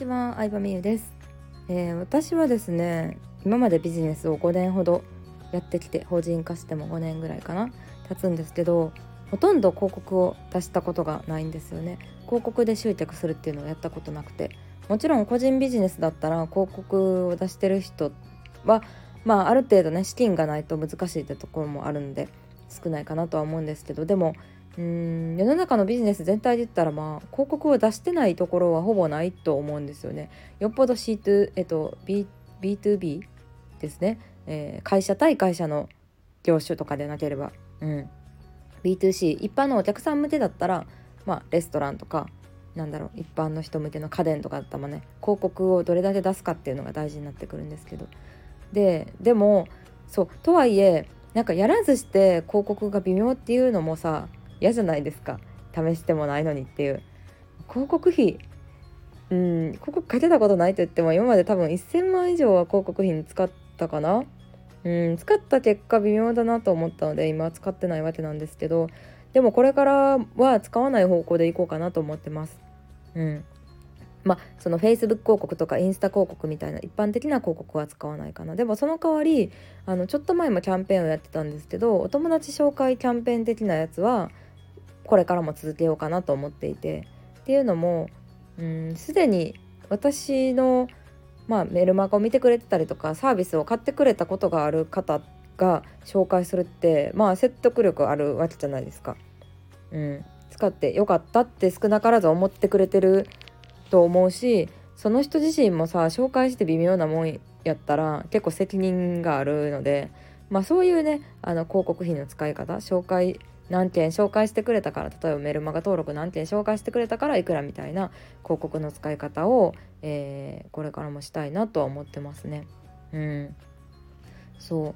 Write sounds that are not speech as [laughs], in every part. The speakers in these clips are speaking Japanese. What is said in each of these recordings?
ちは、相葉美優です、えー、私はですね今までビジネスを5年ほどやってきて法人化しても5年ぐらいかな経つんですけどほとんど広告を出したことがないんですよね。広告で集客するっていうのをやったことなくてもちろん個人ビジネスだったら広告を出してる人はまあある程度ね資金がないと難しいってところもあるんで少ないかなとは思うんですけどでもうん世の中のビジネス全体で言ったらまあ広告を出してないところはほぼないと思うんですよね。よっぽど C2、えっと、B B2B ですね、えー、会社対会社の業種とかでなければ、うん、B2C 一般のお客さん向けだったら、まあ、レストランとかなんだろう一般の人向けの家電とかだったらね広告をどれだけ出すかっていうのが大事になってくるんですけど。ででもそうとはいえなんかやらずして広告が微妙っていうのもさ嫌じゃないですか。試してもないのにっていう。広告費。うん広告かけたことないと言っても今まで多分1,000万以上は広告費に使ったかな。うん使った結果微妙だなと思ったので今は使ってないわけなんですけどでもこれからは使わない方向でいこうかなと思ってます。うん。まあ、その Facebook 広告とかインスタ広告みたいな一般的な広告は使わないかな。でもその代わりあのちょっと前もキャンペーンをやってたんですけどお友達紹介キャンペーン的なやつはこれからも続けようかなと思っていてっていうのもすでに私の、まあ、メルマガを見てくれてたりとかサービスを買ってくれたことがある方が紹介するってまあ説得力あるわけじゃないですか。うん、使ってよかったって少なからず思ってくれてると思うしその人自身もさ紹介して微妙なもんやったら結構責任があるので、まあ、そういうねあの広告費の使い方紹介何件紹介してくれたから例えばメルマガ登録何件紹介してくれたからいくらみたいな広告の使い方を、えー、これからもしたいなとは思ってますね。うん、そう。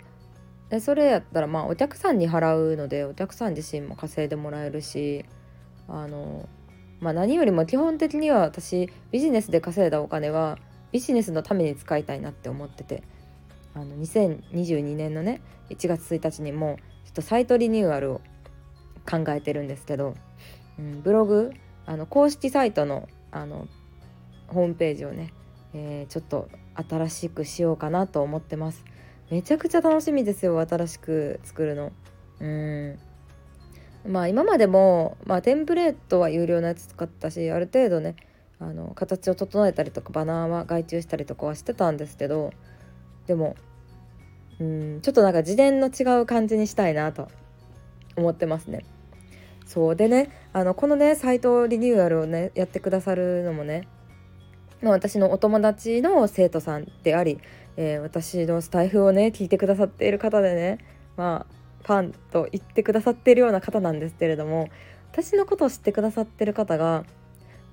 でそれやったらまあお客さんに払うのでお客さん自身も稼いでもらえるしあの、まあ、何よりも基本的には私ビジネスで稼いだお金はビジネスのために使いたいなって思ってて。あの2022年のね1月1日にもちょっとサイトリニューアルを考えてるんですけど、うん、ブログあの公式サイトのあのホームページをね、えー、ちょっと新しくしようかなと思ってます。めちゃくちゃ楽しみですよ新しく作るの。うん。まあ今までも、まあ、テンプレートは有料なやつ使ったしある程度ねあの形を整えたりとかバナーは外注したりとかはしてたんですけどでもうんちょっとなんか自伝の違う感じにしたいなと思ってますね。そうでねあのこのねサイトリニューアルをねやってくださるのもね私のお友達の生徒さんであり、えー、私のスタイフをね聞いてくださっている方でねまあファンと言ってくださっているような方なんですけれども私のことを知ってくださってる方が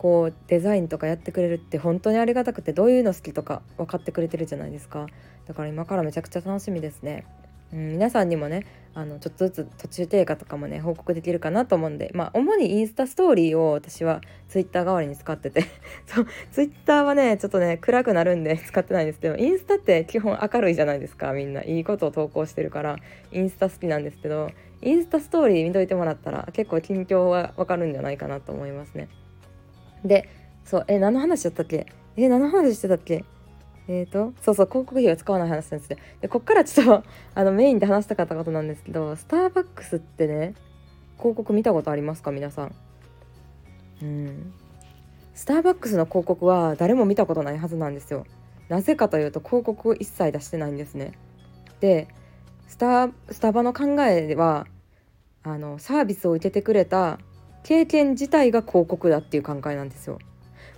こうデザインとかやってくれるって本当にありがたくてどういうの好きとか分かってくれてるじゃないですか。だから今からめちゃくちゃ楽しみですね。うん、皆さんにもねあのちょっとずつ途中経過とかもね報告できるかなと思うんでまあ主にインスタストーリーを私はツイッター代わりに使ってて [laughs] そうツイッターはねちょっとね暗くなるんで [laughs] 使ってないんですけどインスタって基本明るいじゃないですかみんな。いいことを投稿してるからインスタ好きなんですけどインスタストーリー見といてもらったら結構近況はわかるんじゃないかなと思いますね。でそうえ何の話だったっけ？え何の話してたっけ？えーと、そうそう広告費を使わない話なんですよでこっからちょっと [laughs] あのメインで話したかったことなんですけどスターバックスってね広告見たことありますか？皆さん。うん。スターバックスの広告は誰も見たことないはずなんですよ。なぜかというと広告を一切出してないんですね。でスタスタバの考えではあのサービスを受けてくれた経験自体が広告だっていう考えなんですよ。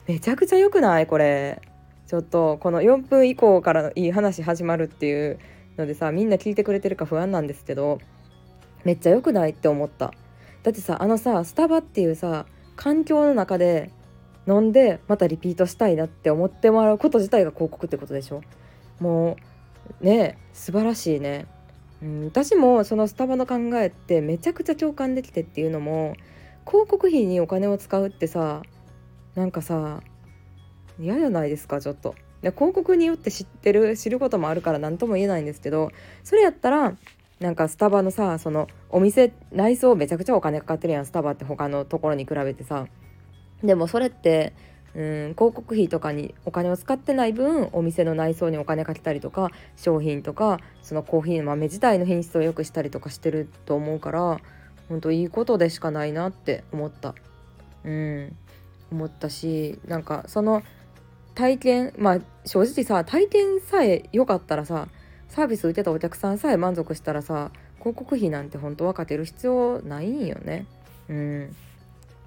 めちゃくちゃ良くない？これ。ちょっとこの4分以降からのいい話始まるっていうのでさみんな聞いてくれてるか不安なんですけどめっちゃ良くないって思った。だってさあのさスタバっていうさ環境の中で飲んでまたリピートしたいなって思ってもらうこと自体が広告ってことでしょ？もうね素晴らしいね、うん、私もそのスタバの考えってめちゃくちゃ共感できてっていうのも広告費にお金を使うってさなんかさ嫌じゃないですかちょっと。で広告によって知ってる知ることもあるから何とも言えないんですけどそれやったらなんかスタバのさそのお店内装めちゃくちゃお金かかってるやんスタバって他のところに比べてさでもそれってうん広告費とかにお金を使ってない分お店の内装にお金かけたりとか商品とかそのコーヒーの豆自体の品質を良くしたりとかしてると思うから本当いいことでしかないなって思ったうん思ったしなんかその体験まあ正直さ体験さえ良かったらさサービス受けたお客さんさえ満足したらさ広告費なんて本当はかける必要ないんよね。うん、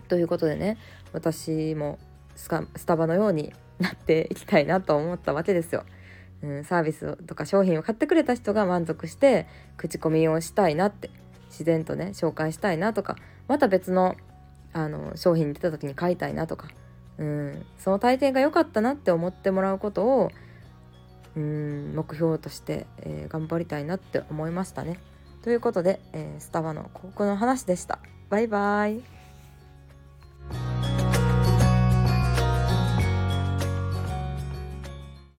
ということでね私もスタバのようになっていきたいなと思ったわけですよ。うん、サービスとか商品を買ってくれた人が満足して口コミをしたいなって自然とね紹介したいなとかまた別のあの商品に出た時に買いたいなとか、うん、その体験が良かったなって思ってもらうことを、うん、目標として、えー、頑張りたいなって思いましたね。ということで、えー、スタバの広告の話でした。バイバイ。